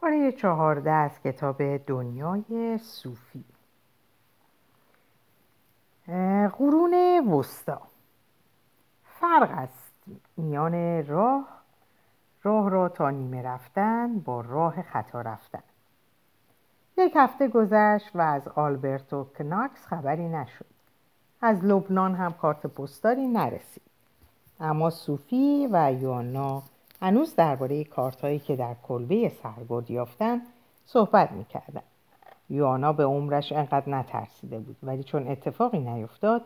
پاره چهارده از کتاب دنیای صوفی. قرون وسطا. فرق است میان راه راه را تا نیمه رفتن با راه خطا رفتن. یک هفته گذشت و از آلبرتو کناکس خبری نشد. از لبنان هم کارت پستالی نرسید. اما صوفی و یوانا هنوز درباره کارت هایی که در کلبه سرگرد یافتن صحبت می‌کردن. یوانا به عمرش انقدر نترسیده بود ولی چون اتفاقی نیفتاد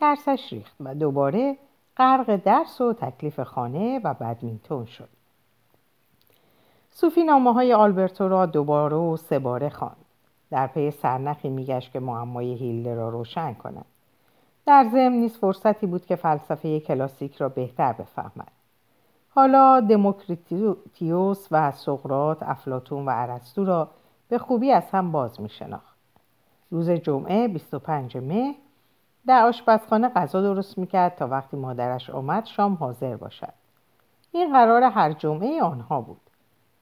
ترسش ریخت و دوباره غرق درس و تکلیف خانه و بدمینتون شد. صوفی نامه های آلبرتو را دوباره و سه باره خواند. در پی سرنخی میگشت که معمای هیلده را روشن کند. در ضمن نیز فرصتی بود که فلسفه کلاسیک را بهتر بفهمد. حالا دموکریتیوس و سقرات افلاتون و ارسطو را به خوبی از هم باز می شناخت. روز جمعه 25 مه در آشپزخانه غذا درست می‌کرد تا وقتی مادرش آمد شام حاضر باشد. این قرار هر جمعه آنها بود.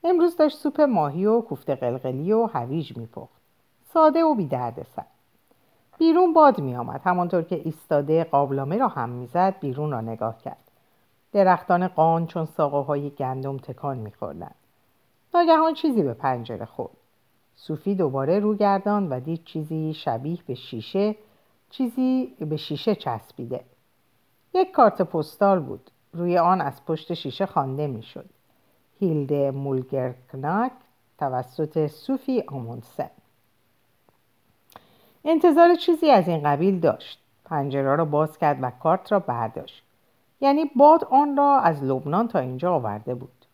امروز داشت سوپ ماهی و کوفته قلقلی و هویج میپخت. ساده و بی سر بیرون باد می آمد همانطور که ایستاده قابلامه را هم می‌زد بیرون را نگاه کرد. درختان قان چون ساقه های گندم تکان میخوردند. ناگهان چیزی به پنجره خورد. صوفی دوباره رو گردان و دید چیزی شبیه به شیشه چیزی به شیشه چسبیده. یک کارت پستال بود. روی آن از پشت شیشه خوانده می‌شد. هیلده مولگرکناک توسط صوفی آمونسن. انتظار چیزی از این قبیل داشت. پنجره را باز کرد و کارت را برداشت. یعنی باد آن را از لبنان تا اینجا آورده بود.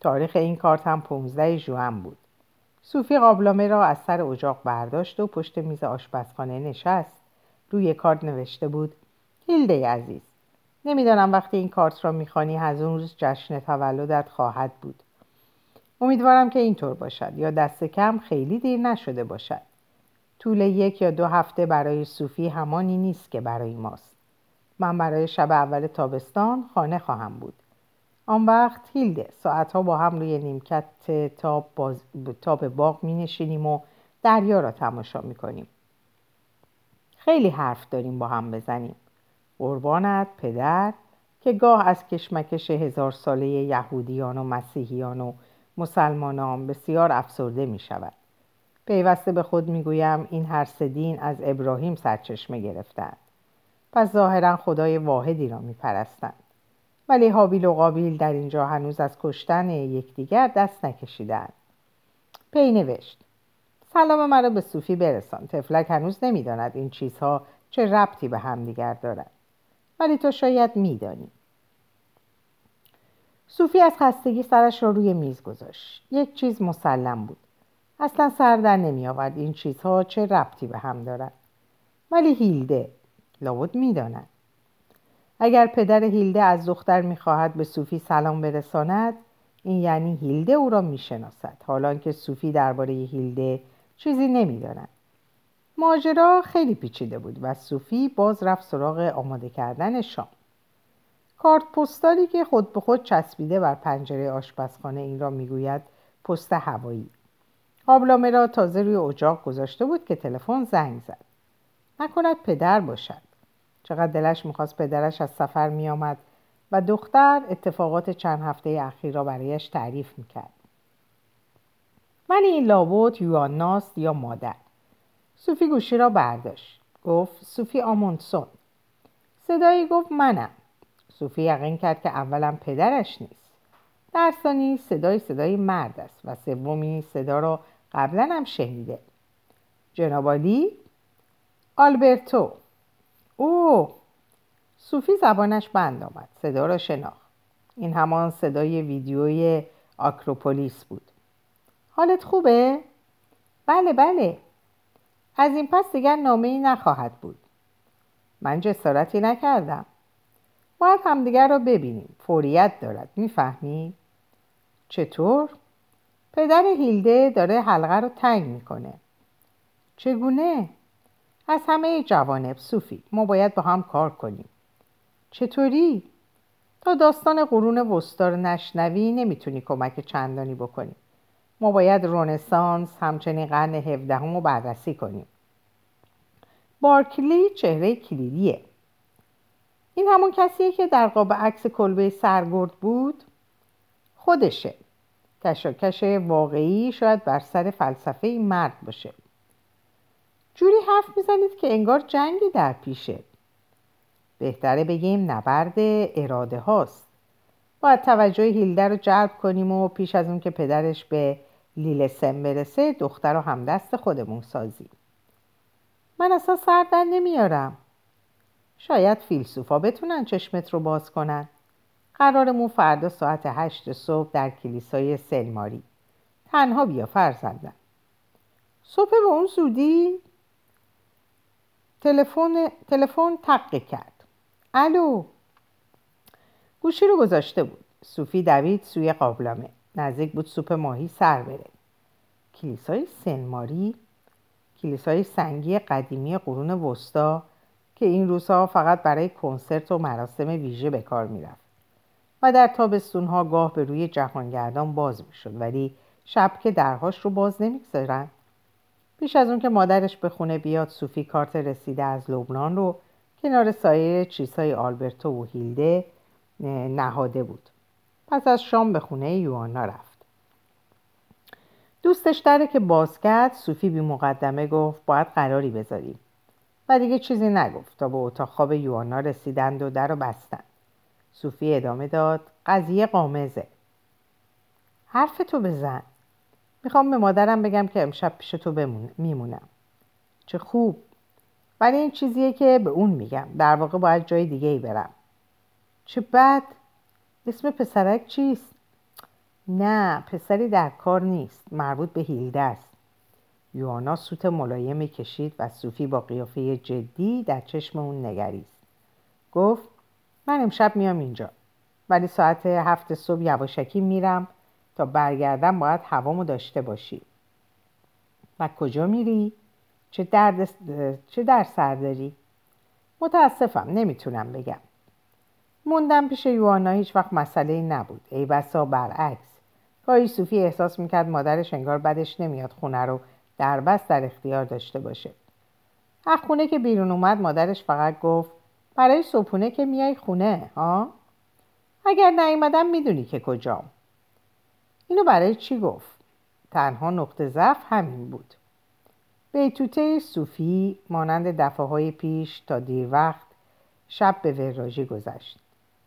تاریخ این کارت هم 15 ژوئن بود. صوفی قابلمه را از سر اجاق برداشت و پشت میز آشپزخانه نشست. روی کارت نوشته بود هیلده عزیز نمی‌دانم وقتی این کارت را می‌خوانی روز جشن تولدت خواهد بود. امیدوارم که اینطور باشد یا دست کم خیلی دیر نشده باشد. طول یک یا دو هفته برای صوفی همانی نیست که برای ماست. من برای شب اول تابستان خانه خواهم بود. آن وقت هیلده. ساعتها با هم روی نیمکت تاب, باز... تاب باغ می نشینیم و دریا را تماشا می کنیم خیلی حرف داریم با هم بزنیم. قربانت پدر که گاه از کشمکش هزار ساله یهودیان و مسیحیان و مسلمانان بسیار افسرده می شود پیوسته به خود می‌گویم این هر دین از ابراهیم سرچشمه گرفتند. پس ظاهرا خدای واحدی را میپرستند. ولی حابیل و قابیل در اینجا هنوز از کشتن یکدیگر دست نکشیدند. پی نوشت سلام مرا به صوفی برسان. تفلک هنوز نمی‌داند این چیزها چه ربطی به همدیگر دارد ولی تو شاید میدانی. صوفی از خستگی سرش را روی میز گذاشت. یک چیز مسلم بود. اصلا سر در نمی آورد این چیزها چه ربطی به هم دارد ولی هیلده لابد می‌داند. اگر پدر هیلده از دختر می‌خواهد به صوفی سلام برساند این یعنی هیلده او را می‌شناسد. حالا که صوفی درباره هیلده چیزی نمی‌داند. ماجرا خیلی پیچیده بود و صوفی باز رفت سراغ آماده کردن شام. کارت پستالی که خود به خود چسبیده بر پنجره آشپزخانه این را می‌گوید پست هوایی. قابلامه را تازه روی اجاق گذاشته بود که تلفن زنگ زد. نکند پدر باشد. چقدر دلش می‌خواست پدرش از سفر میآمد و دختر اتفاقات چند هفته اخیر را برایش تعریف می‌کرد. ولی این لابوت یواناست یا مادر؟ صوفی گوشی را برداشت. گفت صوفی آمونسون صدایی گفت منم. صوفی یقین کرد که اولا پدرش نیست. در ثانی صدای صدای مرد است و سومی صدا را قبلا هم شنیده. جنابالی آلبرتو. او صوفی زبانش بند آمد. صدا را شناخت. این همان صدای ویدیوی آکروپولیس بود. حالت خوبه؟ بله بله. از این پس دیگر نامه ای نخواهد بود. من جسارتی نکردم. باید همدیگر را ببینیم. فوریت دارد. می‌فهمی؟ چطور؟ پدر هیلده داره حلقه رو تنگ می‌کنه. چگونه؟ از همه جوانب صوفی ما باید با هم کار کنیم. چطوری؟ تا داستان قرون وسطا رو نشنوی نمی‌تونی کمک چندانی بکنی. ما باید رونسانس همچنین قرن هفدهم رو بررسی کنیم. بارکلی چهره کلیدیه این همون کسیه که در قاب عکس کلبه سرگرد بود؟ خودشه. کشاکش واقعی شاید بر سر فلسفه این مرد باشه. جوری حرف می‌زنید که انگار جنگی در پیشه. بهتره بگیم نبرد اراده هاست. باید توجه هیلده رو جلب کنیم و پیش از اون که پدرش به لیلسن برسه دختر رو همدست خودمون سازیم. من اصلا سر در نمیارم. شاید فیلسوفا بتونن چشمت رو باز کنن. قرارمون فردا ساعت هشت صبح در کلیسای سلماری. تنها بیا فرزندم. صبح به اون زودی تلفن تلفن تقه کرد. الو. گوشی رو گذاشته بود. صوفی دوید سوی قابلمه. نزدیک بود سوپ ماهی سر بره. کلیسای سنماری کلیسای سنگی قدیمی قرون وسطا که این روزها فقط برای کنسرت و مراسم ویژه به کار می‌رفت. و در تابستونها گاه به روی جهانگردان باز می‌شد ولی شب که درهاش رو باز نمی‌گذارن پیش از اون که مادرش به خونه بیاد صوفی کارت رسیده از لبنان رو کنار سایر چیزهای آلبرتو و هیلده نهاده بود. پس از شام به خونه یوانا رفت. دوستش داره که باز کرد صوفی بی مقدمه گفت باید قراری بذاریم. و دیگه چیزی نگفت تا به اتاق خواب یوانا رسیدند و در رو بستند. صوفی ادامه داد قضیه قامزه. حرف تو بزن. می‌خوام به مادرم بگم که امشب پیش تو میمونم. چه خوب. ولی این چیزیه که به اون میگم. در واقع باید جای دیگه ای برم. چه بد. اسم پسرک چیست؟ نه پسری در کار نیست. مربوط به هیلده است یوانا سوت ملایمی کشید و صوفی با قیافه جدی در چشم اون نگریست. گفت من امشب میام اینجا. ولی ساعت هفت صبح یواشکی میرم. تا برگردم باید هوامو داشته باشی. و کجا میری؟ چه درد, چه در سر داری؟ متاسفم نمی‌تونم بگم. موندم پیش یوانا هیچ وقت مسئله نبود. ای بسا برعکس. گاهی صوفی احساس می‌کرد مادرش انگار بدش نمیاد خونه رو در بس در اختیار داشته باشه. از خونه که بیرون اومد مادرش فقط گفت برای صبحونه که میای خونه ها؟ اگر نیومدم می‌دونی که کجام. اینو برای چی گفت؟ تنها نقطه ضعف همین بود. بیتوته صوفی مانند دفعه پیش تا دیر وقت شب به وراژی گذشت.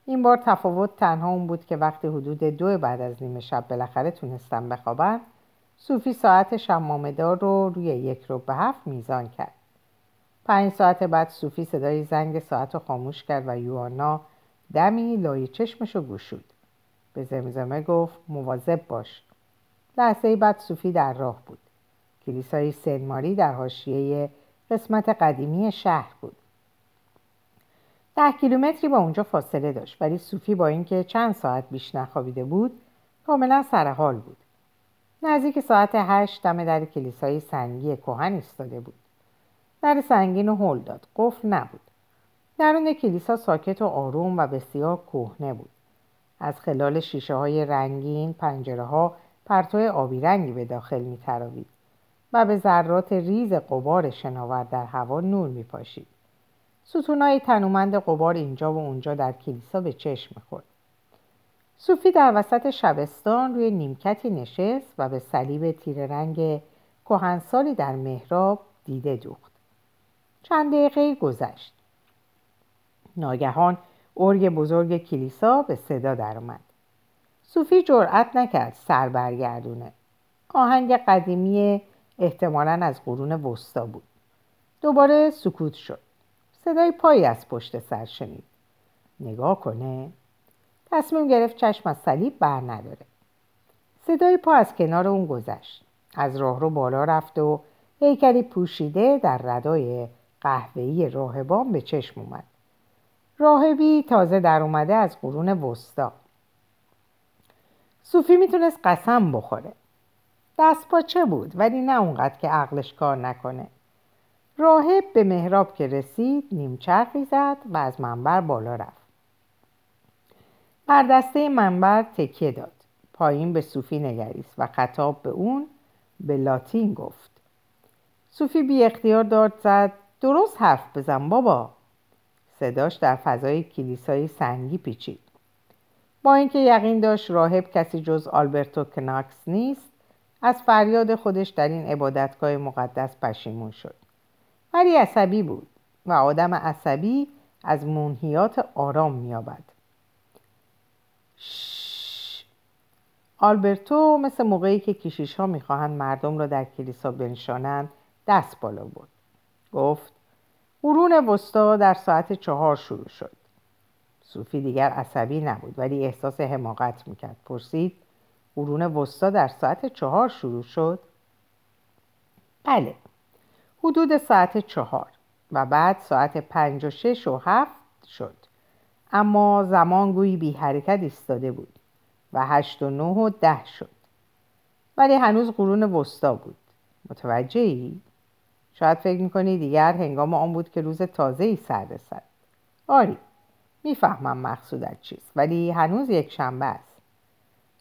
این بار تفاوت تنها اون بود که وقتی حدود دو بعد از نیمه شب بالاخره تونستم بخوابم صوفی ساعت شمامدار رو روی یک رو به هفت میزان کرد. پنج ساعت بعد صوفی صدای زنگ ساعت رو خاموش کرد و یوانا دمی لای چشمش رو گشود. به زمزمه گفت مواظب باش. لحظه بعد صوفی در راه بود. کلیسای سن ماری در حاشیه قسمت قدیمی شهر بود. ده کیلومتری با اونجا فاصله داشت ولی صوفی با اینکه چند ساعت بیش نخوابیده بود کاملا سرحال بود. نزدیک ساعت هشت دم در کلیسای سنگی کهن ایستاده بود. در سنگین و هل داد. قفل نبود. درون کلیسا ساکت و آروم و بسیار کهنه بود. از خلال شیشه های رنگین پنجره ها پرتو آبی رنگی به داخل می تراوید و به ذرات ریز قبار شناور در هوا نور می پاشید. ستونای تنومند قبار اینجا و اونجا در کلیسا به چشم خورد. صوفی در وسط شبستان روی نیمکتی نشست و به صلیب تیر رنگ کهنسالی در محراب دیده دوخت. چند دقیقه گذشت. ناگهان ارگ بزرگ کلیسا به صدا درآمد. صوفی جرأت نکرد سر برگردونه. آهنگ قدیمی احتمالا از قرون وسطا بود. دوباره سکوت شد. صدای پایی از پشت سر شنید. نگاه کنه. تصمیم گرفت چشم از صلیب بر نداره. صدای پا از کنار اون گذشت. از راهرو بالا رفت و هیکلی پوشیده در ردای قهوه‌ای راهبان به چشم اومد. راهبی تازه در اومده از قرون وسطا. صوفی می‌تونست قسم بخوره. دست پاچه بود؟ ولی نه اونقدر که عقلش کار نکنه. راهب به محراب که رسید نیمچرخی زد و از منبر بالا رفت. بر دسته منبر تکیه داد. پایین به صوفی نگریست و خطاب به اون به لاتین گفت. صوفی بی اختیار داد زد درست حرف بزن بابا. صداش در فضای کلیسای سنگی پیچید. با اینکه یقین داشت راهب کسی جز آلبرتو کناکس نیست از فریاد خودش در این عبادتگاه مقدس پشیمون شد. ولی عصبی بود و آدم عصبی از منحیات آرام میابد آلبرتو مثل موقعی که کشیش ها می‌خواهند مردم را در کلیسا بنشانند دست بالا بود گفت قرون وسطا در ساعت چهار شروع شد. صوفی دیگر عصبی نبود ولی احساس حماقت می‌کرد. پرسید قرون وسطا در ساعت چهار شروع شد؟ بله حدود ساعت چهار و بعد ساعت پنج و شش و هفت شد. اما زمان گویی بی حرکت ایستاده بود و هشت و نه و ده شد. ولی هنوز قرون وسطا بود. متوجه ای؟ شاید فکر می‌کنی دیگر هنگام آن بود که روز تازه ای سر. رسد آری می‌فهمم مقصودت چیست ولی هنوز یک شنبه است.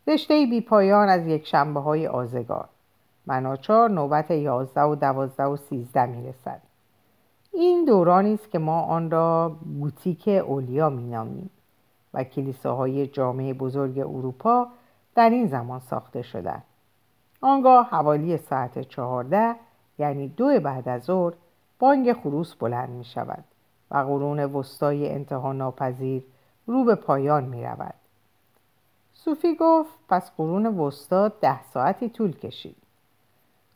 رشته بی پایان از یک شنبه های آزگار مناچار نوبت یازده و دوازده و سیزده می‌رسد. این دورانی است که ما آن را گوتیک اولیا مینامیم و کلیساهای جامعه بزرگ اروپا در این زمان ساخته شدند. آنگاه حوالی ساعت چهارده یعنی دو بعد از ظهر بانگ خروس بلند می شود و قرون وسطای انتها ناپذیر رو به پایان می رود. صوفی گفت پس قرون وسطا ده ساعتی طول کشید.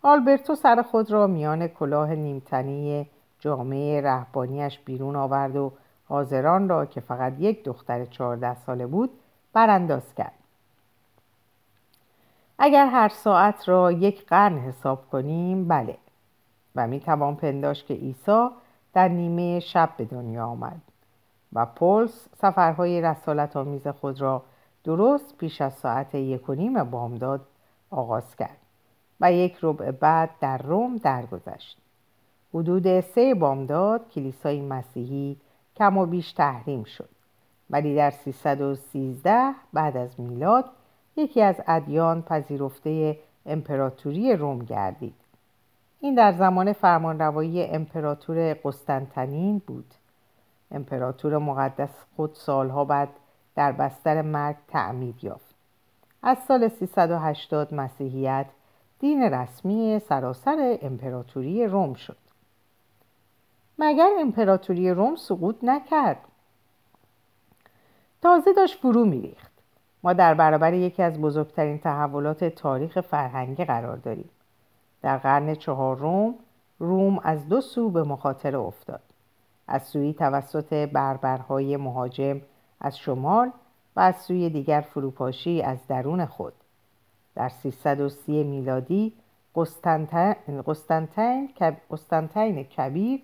آلبرتو سر خود را میان کلاه نیمتنی جامعه رهبانیش بیرون آورد و حاضران را که فقط یک دختر چهارده ساله بود برانداز کرد. اگر هر ساعت را یک قرن حساب کنیم بله و می توان پنداش که عیسی در نیمه شب به دنیا آمد و پولس سفرهای رسالت آمیز خود را درست پیش از ساعت یک و نیم بامداد آغاز کرد و یک ربع بعد در روم درگذشت. حدود سه بامداد کلیسای مسیحی کم و بیش تحریم شد ولی در 313 بعد از میلاد یکی از ادیان پذیرفته امپراتوری روم گردید. این در زمان فرمانروایی امپراتور قسطنطنین بود. امپراتور مقدس خود سالها بعد در بستر مرگ تعمید یافت. از سال 380 مسیحیت دین رسمی سراسر امپراتوری روم شد. مگر امپراتوری روم سقوط نکرد؟ تازه داشت فرو میریخت. ما در برابر یکی از بزرگترین تحولات تاریخ فرهنگی قرار داریم. در قرن چهارم روم از دو سو به مخاطره افتاد. از سوی توسط بربرهای مهاجم از شمال و از سوی دیگر فروپاشی از درون خود. در 330 میلادی قسطنطین کبیر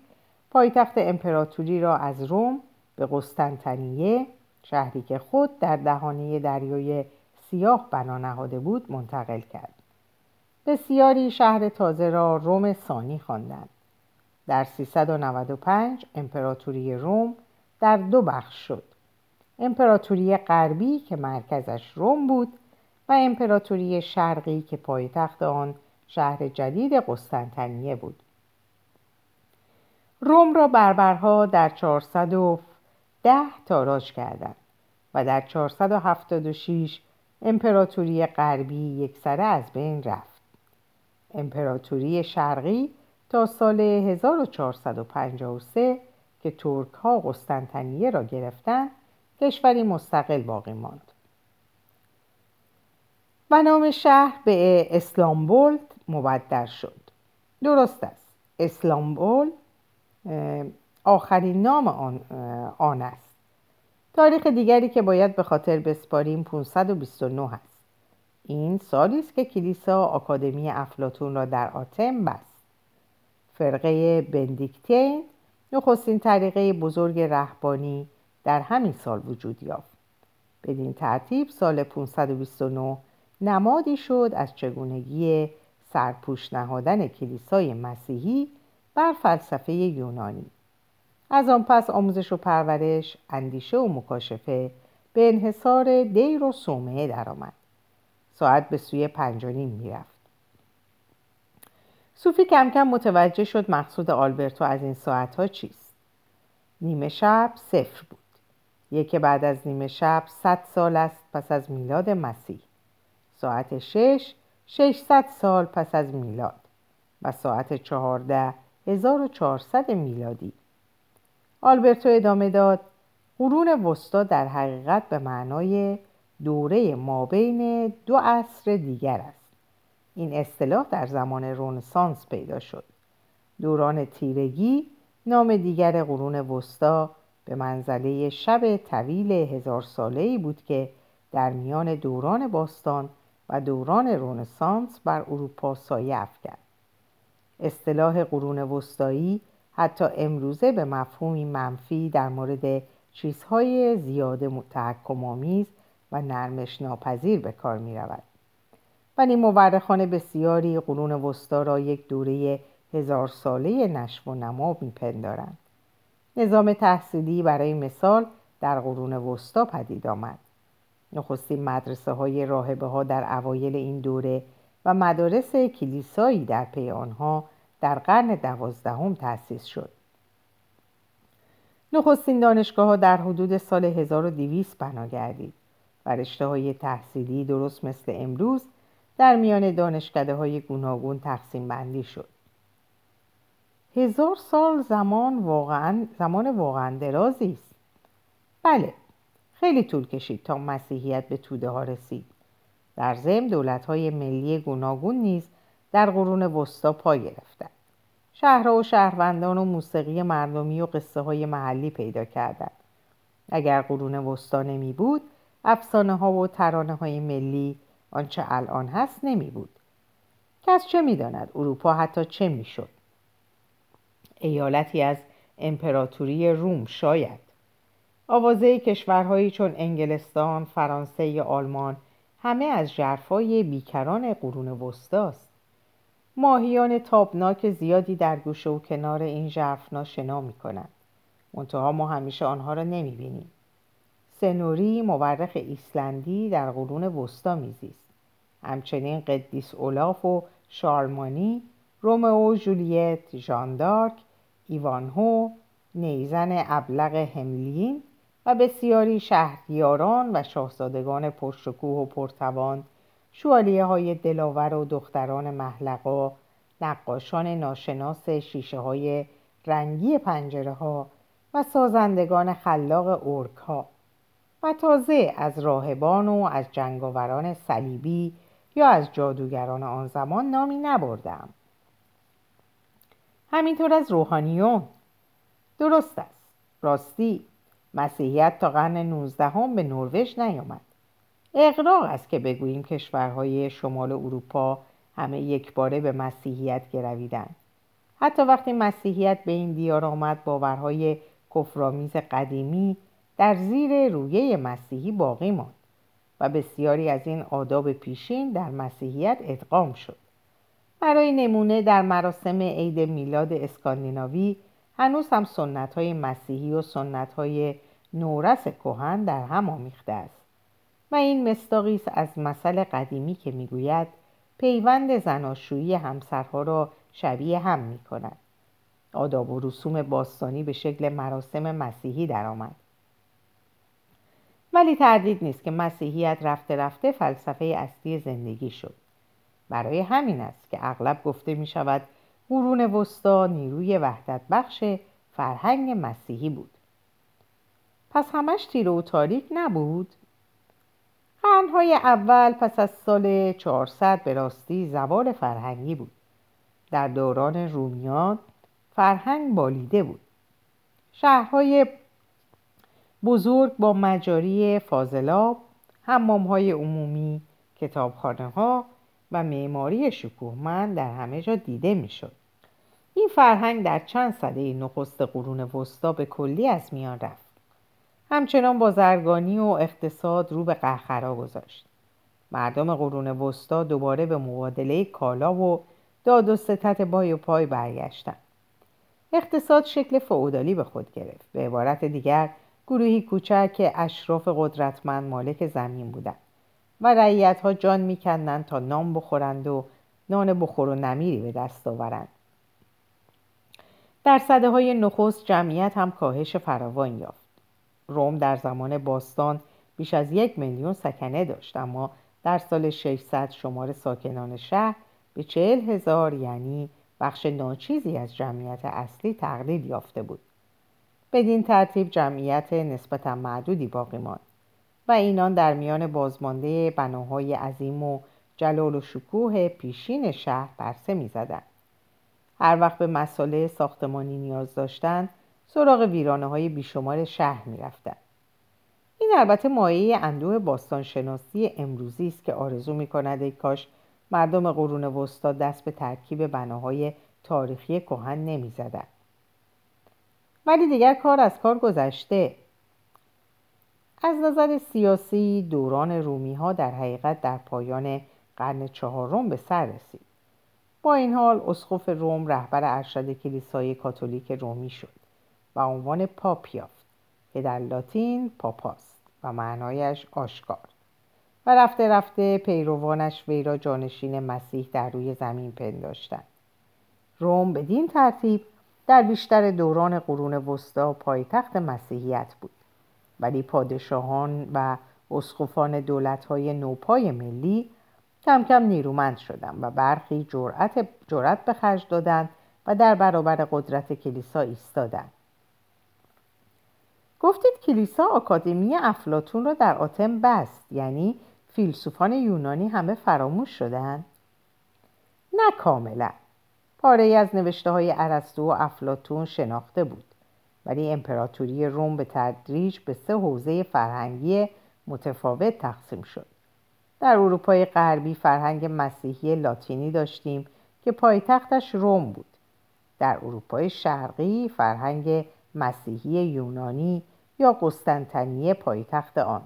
پایتخت امپراتوری را از روم به قسطنطنیه شهری که خود در دهانه دریای سیاه بنا نهاده بود منتقل کرد. بسیاری شهر تازه را روم ثانی خواندند. در 395 امپراتوری روم در دو بخش شد. امپراتوری غربی که مرکزش روم بود و امپراتوری شرقی که پایتخت آن شهر جدید قسطنطنیه بود. روم را بربرها در 410 تاراج کردند و در 476 امپراتوری غربی یکسره از بین رفت. امپراتوری شرقی تا سال 1453 که ترک ها قسطنطنیه را گرفتند کشوری مستقل باقی ماند. و نام شهر به اسلامبول مبدل شد. درست است. اسلامبول آخرین نام آن, آن است. تاریخ دیگری که باید به خاطر بسپاریم 529 است. این سالی است که کلیسا آکادمی افلاتون را در آتن بست. فرقه بندیکتین نخستین طریقه بزرگ رهبانی در همین سال وجود یافت. بدین ترتیب سال 529 نمادی شد از چگونگی سرپوش نهادن کلیسای مسیحی بر فلسفه یونانی. از آن پس آموزش و پرورش اندیشه و مکاشفه به انحصار دیر و صومعه درآمد. ساعت به سوی پنج و نیم می‌رفت. صوفی کم کم متوجه شد مقصود آلبرتو از این ساعتها چیست. نیمه شب صفر بود. یکی بعد از نیمه شب صد سال است پس از میلاد مسیح. ساعت شش ششصد سال پس از میلاد و ساعت چهارده هزار و چهارصد میلادی. آلبرتو ادامه داد قرون وسطا در حقیقت به معنای دوره مابین دو عصر دیگر است. این اصطلاح در زمان رونسانس پیدا شد. دوران تیرگی نام دیگر قرون وسطا به منزله شب طویل هزار ساله ای بود که در میان دوران باستان و دوران رونسانس بر اروپا سایه افکند. اصطلاح قرون وسطایی حتی امروزه به مفهومی منفی در مورد چیزهای زیاده تحکم و نرمش ناپذیر به کار می رود. ولی مورخان بسیاری قرون وسطا را یک دوره هزار ساله نشو و نما میپندارند نظام تحصیلی برای مثال در قرون وسطا پدید آمد. نخستین مدرسه های راهبه ها در اوایل این دوره و مدارس کلیسایی در پی آنها در قرن دوازدهم تأسیس شد. نخستین دانشگاه ها در حدود سال 1200 بنا گردید. رشته های تحصیلی درست مثل امروز در میان دانشکده های گوناگون تقسیم بندی شد. هزار سال زمان واقعا زمان واقعا درازی است. بله خیلی طول کشید تا مسیحیت به توده ها رسید. در ضمن دولت های ملی گوناگون نیز در قرون وسطا پا گرفتند. شهرها و شهروندان و موسیقی مردمی و قصه های محلی پیدا کردند. اگر قرون وسطا نمی بود افسانه ها و ترانه های ملی آنچه الان هست نمی بود کس چه می داند اروپا حتی چه می شد ایالتی از امپراتوری روم شاید. آوازه کشورهایی چون انگلستان، فرانسه یا آلمان همه از جرفای بیکران قرون وسطاست ماهیان تابناک زیادی در گوشه و کنار این جرفنا شنا می کنند منتها ما همیشه آنها را نمی بینیم سنوری مورخ ایسلندی در قرون وسطا میزیست. همچنین قدیس اولاف و شارمانی رومئو جولیت ژاندارک ایوانهو نیزن ابلغ هملین و بسیاری شهریاران و شاهزادگان پرشکوه و پرتوان شوالیه های دلاور و دختران محلقا نقاشان ناشناس شیشه های رنگی پنجره ها و سازندگان خلاق اورک و تازه از راهبان و از جنگاوران صلیبی یا از جادوگران آن زمان نامی نبردم. همینطور از روحانیون. درست است. راستی مسیحیت تا قرن نوزدهم به نروژ نیامد. اقراق است که بگوییم کشورهای شمال اروپا همه یک باره به مسیحیت گرویدند. حتی وقتی مسیحیت به این دیار آمد باورهای کفرآمیز قدیمی در زیر رویه مسیحی باقی ماند و بسیاری از این آداب پیشین در مسیحیت ادغام شد برای نمونه در مراسم عید میلاد اسکاندیناوی هنوز هم سنت های مسیحی و سنت های نورس کهن در هم آمیخته است و این مستاقی از مثل قدیمی که می‌گوید پیوند زناشویی همسرها را شبیه هم می کند. آداب و رسوم باستانی به شکل مراسم مسیحی درآمد. ولی تردید نیست که مسیحیت رفته رفته فلسفه اصلی زندگی شد. برای همین است که اغلب گفته می شود قرون وسطا نیروی وحدت بخش فرهنگ مسیحی بود. پس همش تیره و تاریک نبود؟ قرنهای اول پس از سال 400 به راستی زوال فرهنگی بود. در دوران رومیان فرهنگ بالیده بود. شهرهای بزرگ با مجاری فاضلاب حمام های عمومی کتابخانه ها و معماری شکوهمند در همه جا دیده می‌شد. این فرهنگ در چند سده نخست قرون وسطا به کلی از میان رفت. همچنان بازرگانی و اقتصاد رو به قهقرا گذاشت. مردم قرون وسطا دوباره به مبادله کالا و داد و ستت بای و پای برگشتند اقتصاد شکل فعودالی به خود گرفت. به عبارت دیگر گروهی کوچک که اشراف قدرتمند مالک زمین بودند و رعیت ها جان میکندند تا نام بخورند و نان بخور و نمیری به دست آورند. در صده های نخست جمعیت هم کاهش فراوان یافت. روم در زمان باستان بیش از یک میلیون سکنه داشت اما در سال 600 شمار ساکنان شهر به چهل هزار یعنی بخش ناچیزی از جمعیت اصلی تقلیل یافته بود. بدین ترتیب جمعیت نسبتا معدودی باقی ماند و اینان در میان بازمانده بناهای عظیم و جلال و شکوه پیشین شهر برسه می‌زدند. هر وقت به مساله ساختمانی نیاز داشتند سراغ ویرانه های بیشمار شهر می‌رفتند. این البته مایه اندوه باستانشناسی امروزی است که آرزو می کند ای کاش مردم قرون وسطا دست به ترکیب بناهای تاریخی کهن نمی‌زدند. ولی دیگر کار از کار گذشته. از نظر سیاسی دوران رومی ها در حقیقت در پایان قرن چهارم به سر رسید. با این حال اسقف روم رهبر ارشد کلیسای کاتولیک رومی شد و عنوان پاپ یافت که در لاتین پاپاست و معنایش آشکار. و رفته رفته پیروانش وی را جانشین مسیح در روی زمین پنداشتند. روم بدین ترتیب در بیشتر دوران قرون وسطا پایتخت مسیحیت بود. ولی پادشاهان و اسقفان دولت‌های نوپای ملی کم کم نیرومند شدند و برخی جرأت جرأت به خرج دادند و در برابر قدرت کلیسا ایستادند. گفتید کلیسا آکادمی افلاتون را در آتن بست یعنی فیلسوفان یونانی همه فراموش شدند نه کاملا. پاره ای از نوشته های عرستو و افلاتون شناخته بود. ولی امپراتوری روم به تدریج به سه حوزه فرهنگی متفاوت تقسیم شد. در اروپای غربی فرهنگ مسیحی لاتینی داشتیم که پایتختش روم بود. در اروپای شرقی فرهنگ مسیحی یونانی یا قسطنطنیه پایتخت آن.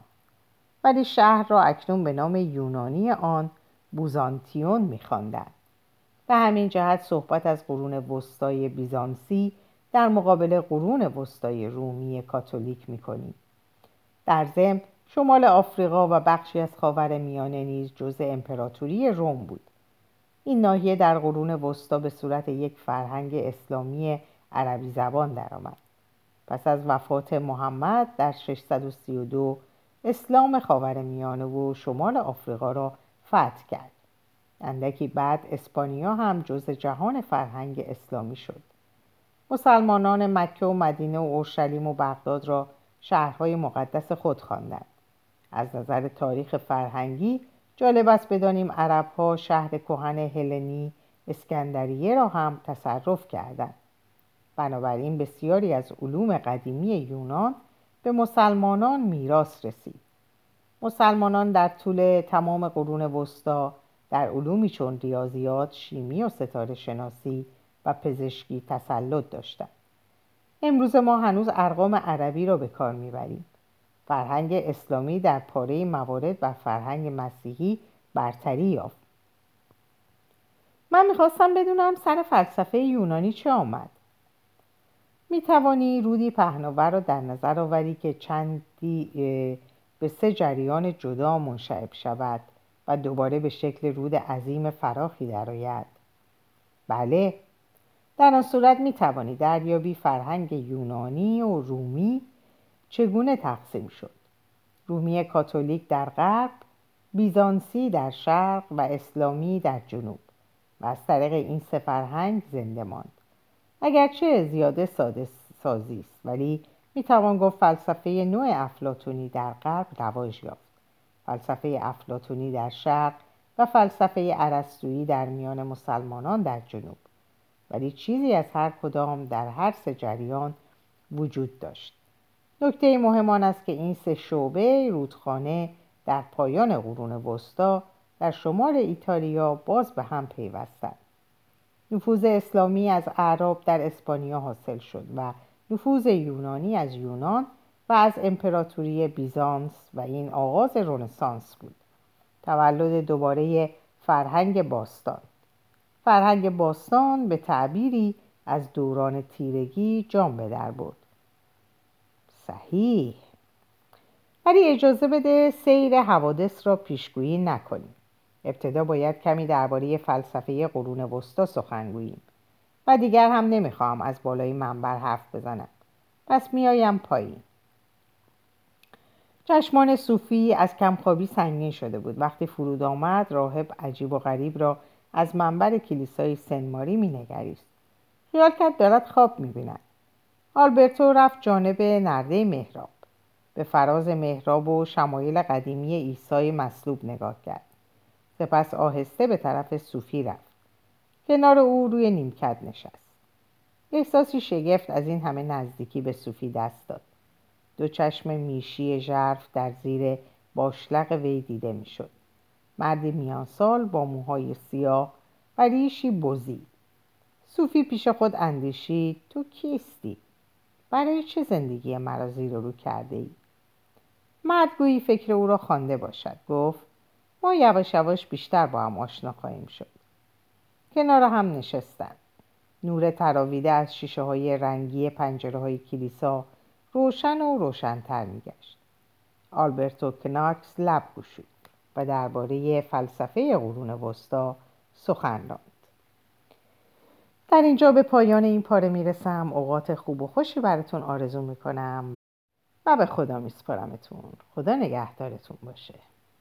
ولی شهر را اکنون به نام یونانی آن بوزانتیون میخواندند. به همین جهت صحبت از قرون وسطای بیزانسی در مقابل قرون وسطای رومی کاتولیک می‌کنیم. در ضمن شمال آفریقا و بخشی از خاور میانه نیز جزء امپراتوری روم بود. این ناحیه در قرون وسطا به صورت یک فرهنگ اسلامی عربی زبان درآمد. پس از وفات محمد در 632 اسلام خاور میانه و شمال آفریقا را فتح کرد. اندکی بعد اسپانیا هم جز جهان فرهنگ اسلامی شد. مسلمانان مکه و مدینه و اورشلیم و بغداد را شهرهای مقدس خود خواندند. از نظر تاریخ فرهنگی جالب است بدانیم عربها شهر کهن هلنی اسکندریه را هم تصرف کردند. بنابراین بسیاری از علوم قدیمی یونان به مسلمانان میراث رسید. مسلمانان در طول تمام قرون وسطا در علومی چون ریاضیات، شیمی و ستاره شناسی و پزشکی تسلط داشتند. امروز ما هنوز ارقام عربی را به کار می‌بریم. فرهنگ اسلامی در پاره موارد و فرهنگ مسیحی برتری یافت. من می‌خواستم بدونم سر فلسفه یونانی چه آمد؟ می توانی رودی پهناور را در نظر آوری که چندی به سه جریان جدا منشعب شود و دوباره به شکل رود عظیم فراخی درآید. بله در آن صورت می توانی دریابی فرهنگ یونانی و رومی چگونه تقسیم شد. رومی کاتولیک در غرب بیزانسی در شرق و اسلامی در جنوب و از طریق این سه فرهنگ زنده ماند. اگرچه زیاده ساده سازی است ولی می‌توان گفت فلسفه نوع افلاتونی در غرب رواج یافت. فلسفه افلاتونی در شرق و فلسفه ارسطویی در میان مسلمانان در جنوب. ولی چیزی از هر کدام در هر سه جریان وجود داشت. نکته مهم آن است که این سه شعبه رودخانه در پایان قرون وسطا در شمال ایتالیا باز به هم پیوستند. نفوذ اسلامی از اعراب در اسپانیا حاصل شد و نفوذ یونانی از یونان و از امپراتوری بیزانس و این آغاز رنسانس بود. تولد دوباره فرهنگ باستان. فرهنگ باستان به تعبیری از دوران تیرگی جام به در برد. صحیح. ولی اجازه بده سیر حوادث را پیشگویی نکنیم. ابتدا باید کمی درباره فلسفه قرون وسطا سخن گوییم. و دیگر هم نمی‌خواهم از بالای منبر حرف بزنم. پس میایم پایین. چشمان صوفی از کمخوابی سنگین شده بود. وقتی فرود آمد راهب عجیب و غریب را از منبر کلیسای سنماری مینگریست. خیال کرد دارد خواب می‌بیند. آلبرتو رفت جانب نرده مهراب به فراز مهراب و شمایل قدیمی عیسی مصلوب نگاه کرد. سپس آهسته به طرف صوفی رفت. کنار او روی نیمکت نشست. احساسی شگفت از این همه نزدیکی به صوفی دست داد. دو چشم میشی ژرف در زیر باشلق وی دیده می‌شد. مردی میانسال با موهای سیاه و ریشی بزی. صوفی پیش خود اندیشید تو کیستی؟ برای چه زندگی مرا زیر رو کرده ای؟ مرد گویی فکر او را خوانده باشد. گفت ما یواش یواش بیشتر با هم آشنا خواهیم شد. کنار هم نشستند. نور تراویده از شیشه های رنگی پنجره های کلیسا روشن و روشنتر میگشت. آلبرتو کناکس لب گشود و درباره فلسفه قرون وسطا سخن راند. در اینجا به پایان این پاره می‌رسم. اوقات خوب و خوشی براتون آرزو می‌کنم و به خدا میسپارمتون. خدا نگهدارتون باشه.